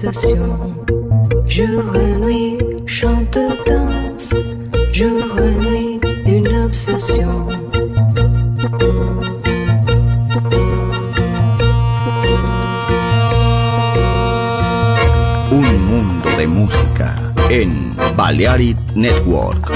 pulsations. Jour et nuit, chante, danse. Jour et une obsession. Un mundo de música en Balearic Network.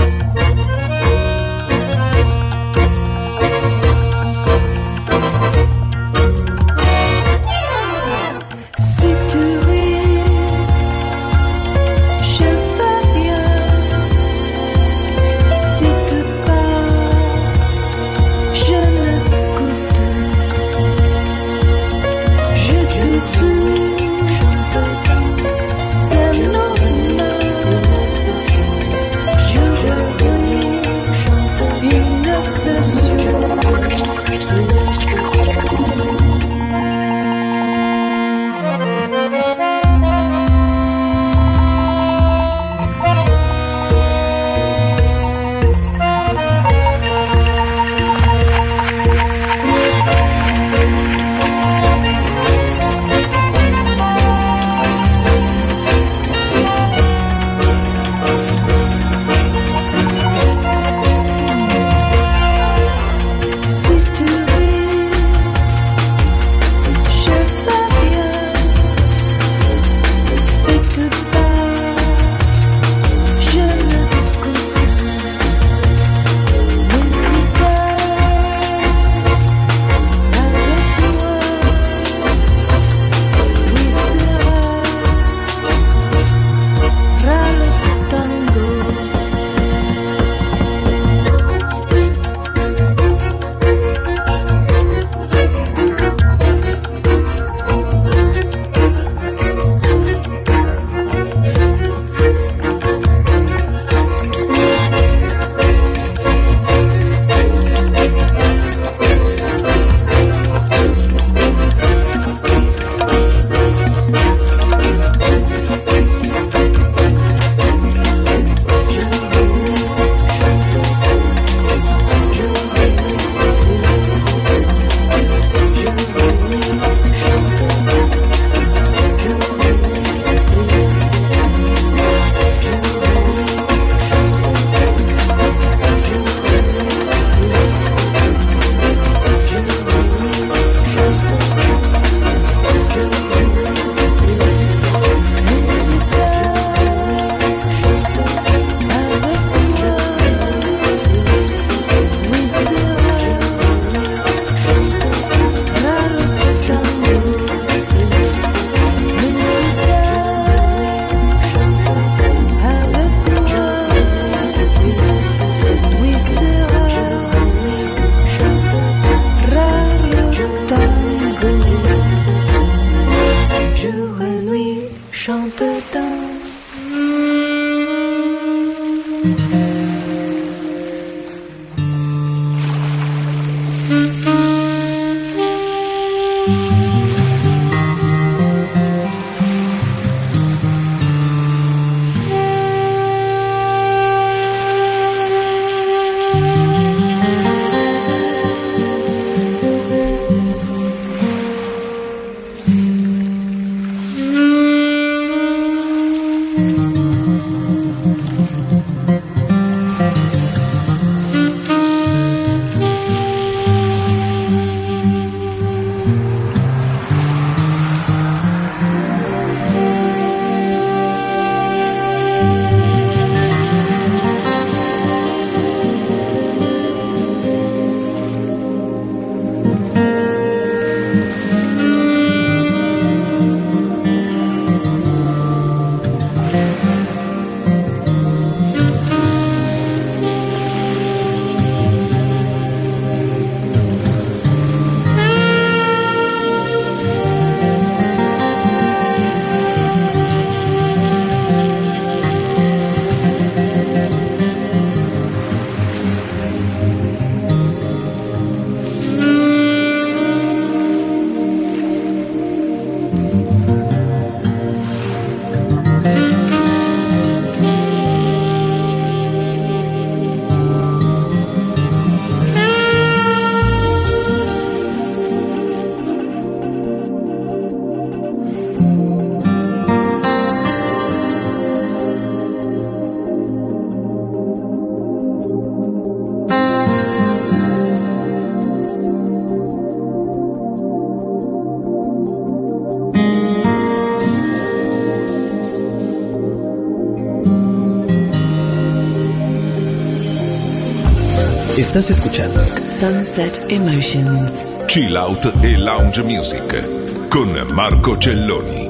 Estás escuchando Sunset Emotions. Chill Out e Lounge Music con Marco Celloni.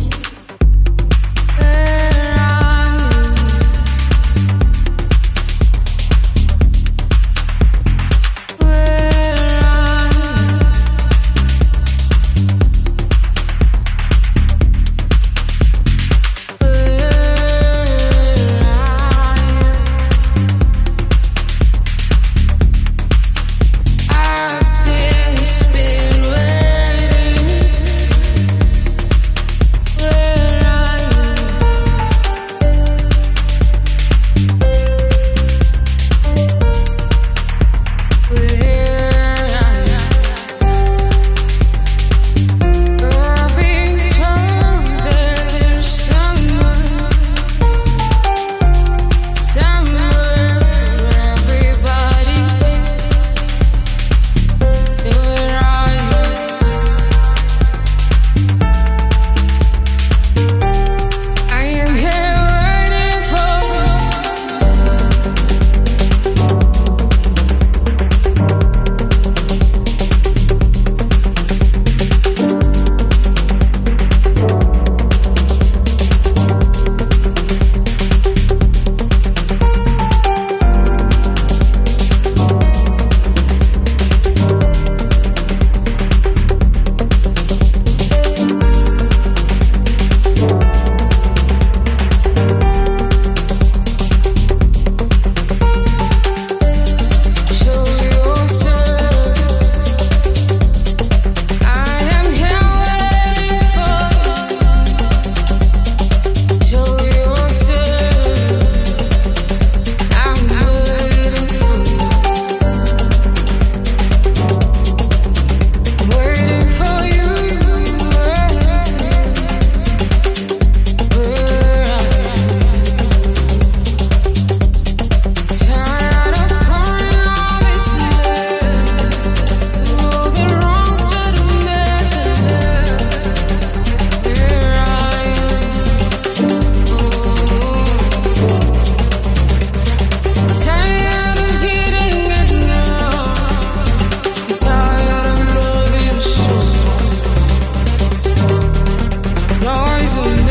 mais um